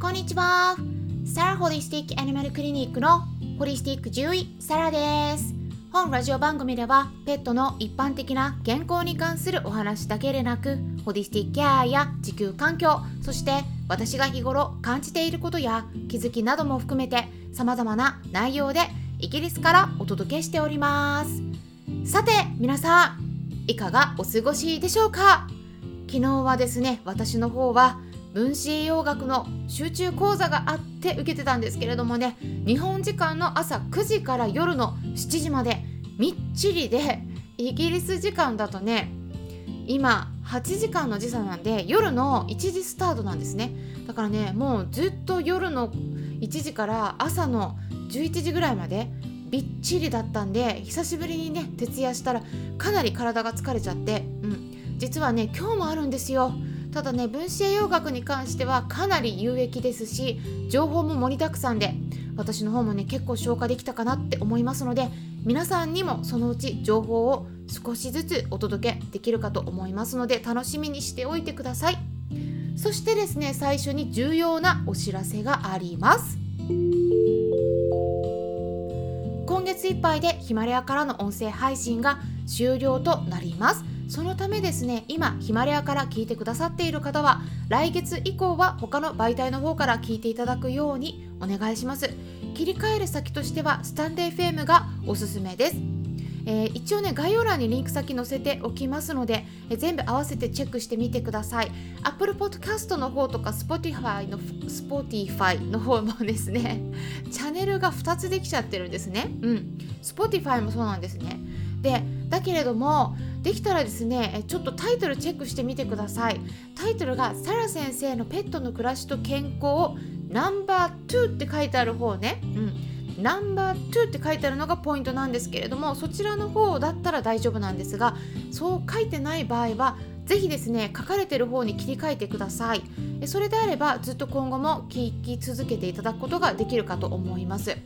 こんにちは。サラホリスティックアニマルクリニックのホリスティック獣医サラです。本ラジオ番組ではペットの一般的な健康に関するお話だけでなくホリスティックケアや地球環境そして私が日頃感じていることや気づきなども含めて様々な内容でイギリスからお届けしております。さて皆さんいかがお過ごしでしょうか？昨日はですね私の方は分子栄養学の集中講座があって受けてたんですけれどもね日本時間の朝9時から夜の7時までみっちりでイギリス時間だとね今8時間の時差なんで夜の1時スタートなんですね。だからねもうずっと夜の1時から朝の11時ぐらいまでびっちりだったんで久しぶりにね徹夜したらかなり体が疲れちゃって、うん、実はね今日もあるんですよ。ただね分子栄養学に関してはかなり有益ですし情報も盛りだくさんで私の方もね結構消化できたかなって思いますので皆さんにもそのうち情報を少しずつお届けできるかと思いますので楽しみにしておいてください。そしてですね最初に重要なお知らせがあります。今月いっぱいでヒマラヤからの音声配信が終了となります。そのためですね今ヒマラヤから聞いてくださっている方は来月以降は他の媒体の方から聞いていただくようにお願いします。切り替える先としてはスタンレー FM がおすすめです。えー、一応ね概要欄にリンク先載せておきますので、えー、全部合わせてチェックしてみてください。Apple Podcast の方とか Spotify の Spotify の方もですね チャンネルが2つできちゃってるんですね。うん。Spotify もそうなんですね。でだけれどもできたらですねちょっとタイトルチェックしてみてください。タイトルがサラ先生のペットの暮らしと健康をナンバー2って書いてある方ね、うん、ナンバー2って書いてあるのがポイントなんですけれどもそちらの方だったら大丈夫なんですがそう書いてない場合はぜひですね書かれてる方に切り替えてください。それであればずっと今後も聞き続けていただくことができるかと思います。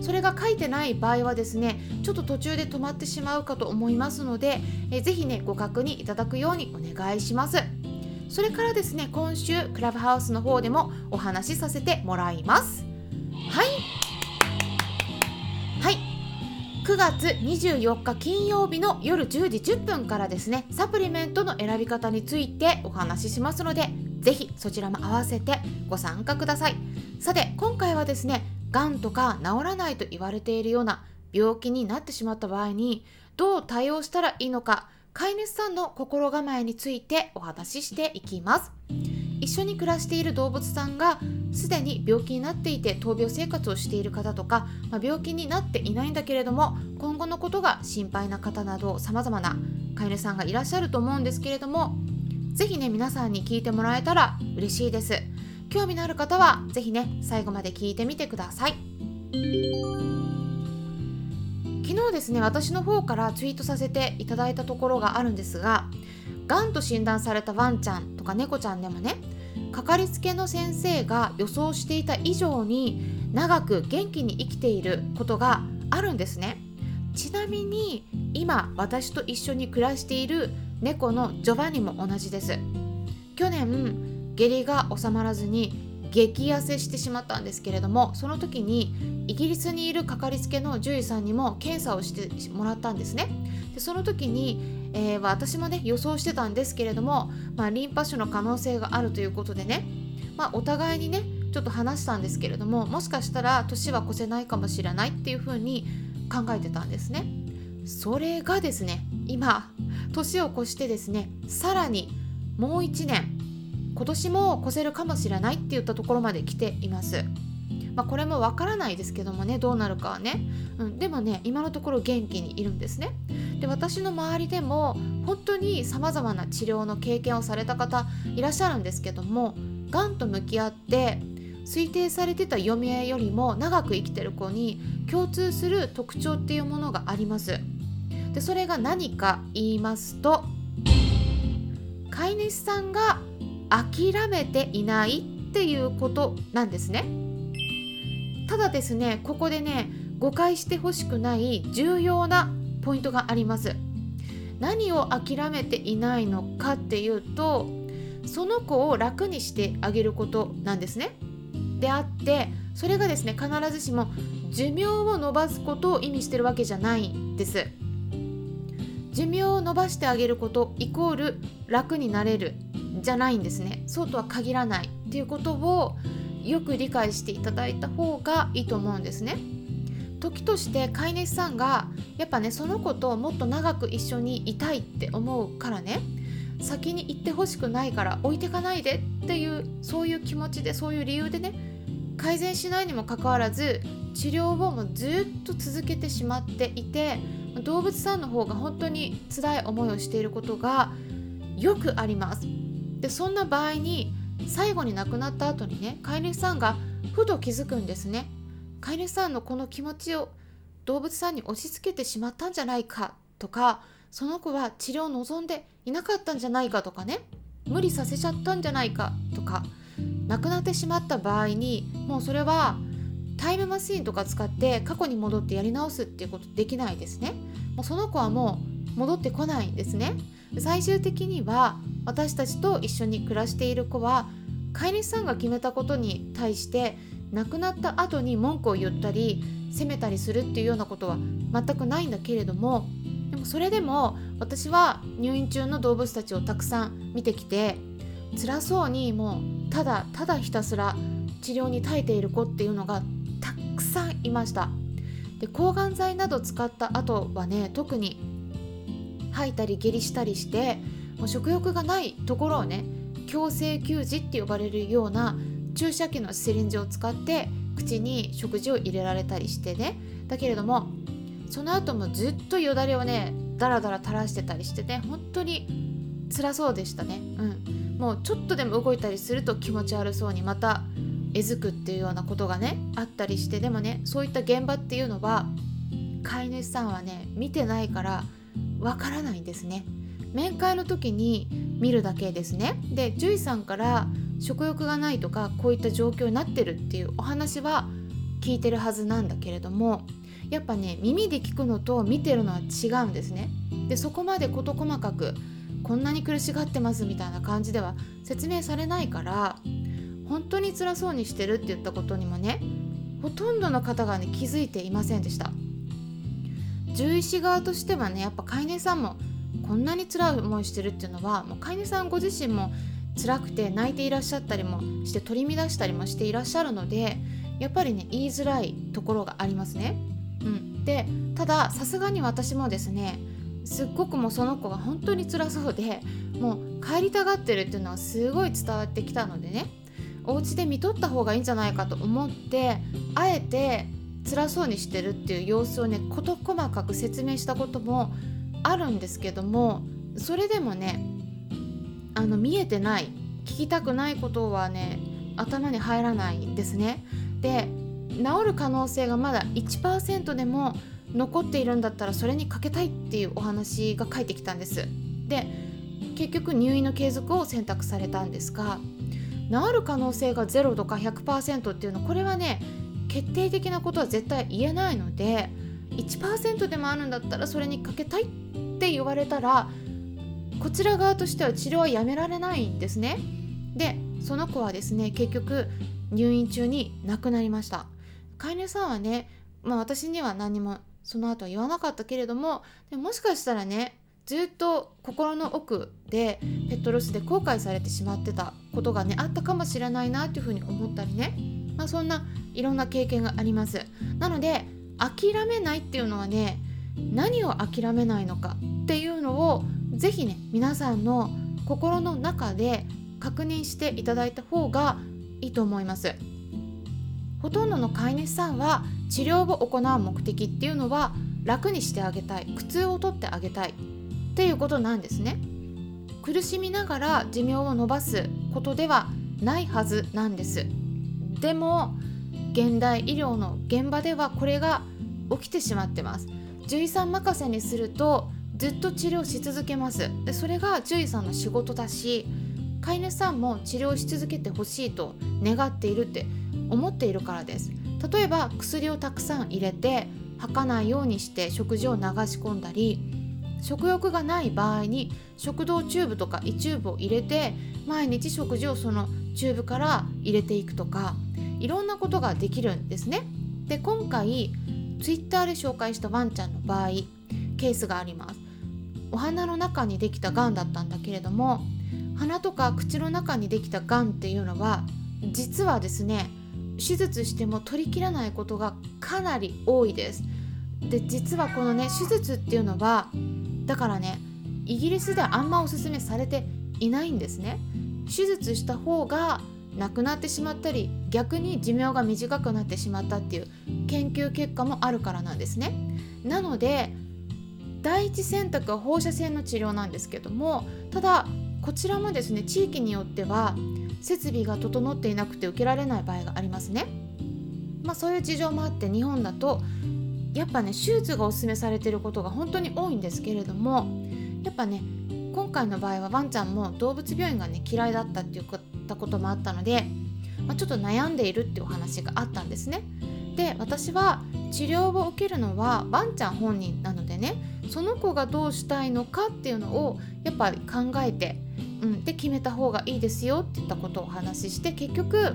それが書いてない場合はですねちょっと途中で止まってしまうかと思いますのでえぜひねご確認いただくようにお願いします。それからですね今週クラブハウスの方でもお話しさせてもらいます。はい。はい。9月24日金曜日の夜10時10分からですねサプリメントの選び方についてお話ししますのでぜひそちらも合わせてご参加ください。さて今回はですねがんとか治らないと言われているような病気になってしまった場合にどう対応したらいいのか飼い主さんの心構えについてお話ししていきます一緒に暮らしている動物さんがすでに病気になっていて闘病生活をしている方とか、まあ、病気になっていないんだけれども今後のことが心配な方などさまざまな飼い主さんがいらっしゃると思うんですけれども是非ね皆さんに聞いてもらえたら嬉しいです。興味のある方は是非ね最後まで聞いてみてください。昨日ですね私の方からツイートさせていただいたところがあるんですががんと診断されたワンちゃんとか猫ちゃんでもねかかりつけの先生が予想していた以上に長く元気に生きていることがあるんですね。ちなみに今私と一緒に暮らしている猫のジョバニも同じです。去年下痢が収まらずに激痩せしてしまったんですけれどもその時にイギリスにいるかかりつけの獣医さんにも検査をしてもらったんですね。でその時に、えー、私もね予想してたんですけれども、まあ、リンパ腫の可能性があるということでね、まあ、お互いにねちょっと話したんですけれどももしかしたら年は越せないかもしれないっていうふうに考えてたんですね。それがですね今年を越してですねさらにもう1年今年も越せるかもしれないって言ったところまで来ています。まあ、これもわからないですけどもねどうなるかはね、うん、でもね今のところ元気にいるんですね。で私の周りでも本当にさまざまな治療の経験をされた方いらっしゃるんですけどもがんと向き合って推定されてた余命よりも長く生きてる子に共通する特徴っていうものがあります。でそれが何か言いますと飼い主さんが諦めていないっていうことなんですね。ただですねここでね誤解してほしくない重要なポイントがあります。何を諦めていないのかっていうとその子を楽にしてあげることなんですね。であってそれがですね必ずしも寿命を延ばすことを意味してるわけじゃないんです。寿命を延ばしてあげることイコール楽になれる。じゃないんですね。そうとは限らないっていうことをよく理解していただいた方がいいと思うんですね。時として飼い主さんがやっぱねその子ともっと長く一緒にいたいって思うからね。先に行ってほしくないから置いてかないでっていうそういう気持ちでそういう理由でね改善しないにもかかわらず治療をもうずっと続けてしまっていて動物さんの方が本当に辛い思いをしていることがよくあります。でそんな場合に最後に亡くなった後にね飼い主さんがふと気づくんですね。飼い主さんのこの気持ちを動物さんに押し付けてしまったんじゃないかとかその子は治療を望んでいなかったんじゃないかとかね無理させちゃったんじゃないかとか亡くなってしまった場合にもうそれはタイムマシーンとか使って過去に戻ってやり直すっていうことできないですねもうその子はもう戻ってこないんですね。最終的には私たちと一緒に暮らしている子は飼い主さんが決めたことに対して亡くなった後に文句を言ったり責めたりするっていうようなことは全くないんだけれどもでもそれでも私は入院中の動物たちをたくさん見てきて辛そうにもうただただひたすら治療に耐えている子っていうのがたくさんいました。で抗がん剤など使った後はね特に吐いたり下痢したりしてもう食欲がないところをね強制給餌って呼ばれるような注射器のシリンジを使って口に食事を入れられたりしてね。だけれどもその後もずっとよだれをねダラダラ垂らしてたりしてね本当に辛そうでしたね。うん。もうちょっとでも動いたりすると気持ち悪そうにまたえずくっていうようなことがねあったりしてでもねそういった現場っていうのは飼い主さんはね見てないからわからないんですね。面会の時に見るだけですね。で獣医さんから食欲がないとかこういった状況になってるっていうお話は聞いてるはずなんだけれどもやっぱね耳で聞くのと見てるのは違うんですね。でそこまで事細かくこんなに苦しがってますみたいな感じでは説明されないから本当に辛そうにしてるって言ったことにもねほとんどの方がね気づいていませんでした。獣医師側としてはねやっぱ飼い主さんもこんなに辛い思いしてるっていうのはもう飼い主さんご自身も辛くて泣いていらっしゃったりもして取り乱したりもしていらっしゃるのでやっぱりね言いづらいところがありますね。うん、でたださすがに私もですねすっごくもうその子が本当に辛そうでもう帰りたがってるっていうのはすごい伝わってきたのでねお家で見とった方がいいんじゃないかと思ってあえて辛そうにしてるっていう様子をね事細かく説明したこともあるんですけどもそれでもねあの見えてない聞きたくないことはね頭に入らないんですね。で治る可能性がまだ1%でも残っているんだったらそれにかけたいっていうお話が返ってきたんです。で結局入院の継続を選択されたんですが治る可能性が0とか100%っていうのこれはね決定的なことは絶対言えないので1%でもあるんだったらそれにかけたいって言われたらこちら側としては治療はやめられないんですね。でその子はですね結局入院中に亡くなりました。飼い主さんはね、まあ、私には何もその後は言わなかったけれどもでもしかしたらねずっと心の奥でペットロスで後悔されてしまってたことがねあったかもしれないなっていうふうに思ったりね、まあ、そんないろんな経験があります。なので諦めないっていうのはね何を諦めないのかっていうのを是非ね皆さんの心の中で確認していただいた方がいいと思います。ほとんどの飼い主さんは治療を行う目的っていうのは楽にしてあげたい。苦痛を取ってあげたい。っていうことなんですね。苦しみながら寿命を延ばすことではないはずなんです。でも現代医療の現場ではこれが起きてしまってます。獣医さん任せにするとずっと治療し続けます。でそれが獣医さんの仕事だし飼い主さんも治療し続けてほしいと願っているって思っているからです。例えば薬をたくさん入れて吐かないようにして食事を流し込んだり食欲がない場合に食道チューブとか胃チューブを入れて毎日食事をそのチューブから入れていくとかいろんなことができるんですね。で今回 Twitter で紹介したワンちゃんの場合ケースがあります。お鼻の中にできたがんだったんだけれども鼻とか口の中にできたがんっていうのは実はですね手術しても取りきらないことがかなり多いです。で実はこのね手術っていうのはだからねイギリスではあんまおすすめされていないんですね。手術した方が亡くなってしまったり逆に寿命が短くなってしまったっていう研究結果もあるからなんですね。なので第一選択は放射線の治療なんですけどもただこちらもですね地域によっては設備が整っていなくて受けられない場合がありますね。まあ、そういう事情もあって日本だとやっぱね手術がおすすめされてることが本当に多いんですけれどもやっぱね今回の場合はワンちゃんも動物病院がね嫌いだったって言ったこともあったので、まあ、ちょっと悩んでいるっていうお話があったんですね。で私は治療を受けるのはワンちゃん本人なのでねその子がどうしたいのかっていうのをやっぱり考えて、うん、で決めた方がいいですよって言ったことをお話しして結局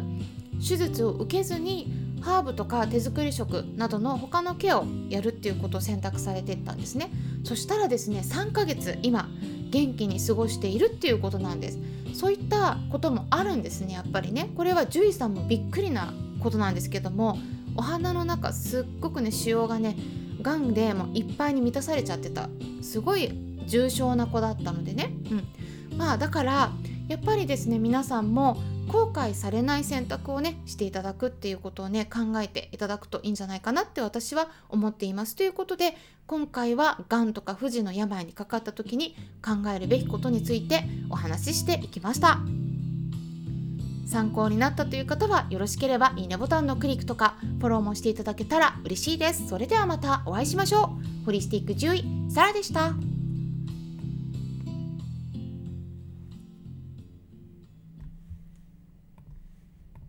手術を受けずにハーブとか手作り食などの他のケアをやるっていうことを選択されていったんですねそしたらですね3ヶ月今元気に過ごしているっていうことなんです。そういったこともあるんですねやっぱりね。これは獣医さんもびっくりなことなんですけどもお花の中すっごくね腫瘍がねがんでもういっぱいに満たされちゃってた。すごい重症な子だったのでね、うん、まあだからやっぱりですね皆さんも後悔されない選択をねしていただくっていうことをね考えていただくといいんじゃないかなって私は思っていますということで今回はがんとか不治の病にかかった時に考えるべきことについてお話ししていきました。参考になったという方はよろしければいいねボタンのクリックとかフォローもしていただけたら嬉しいです。それではまたお会いしましょう。ホリスティック獣医、サラでした。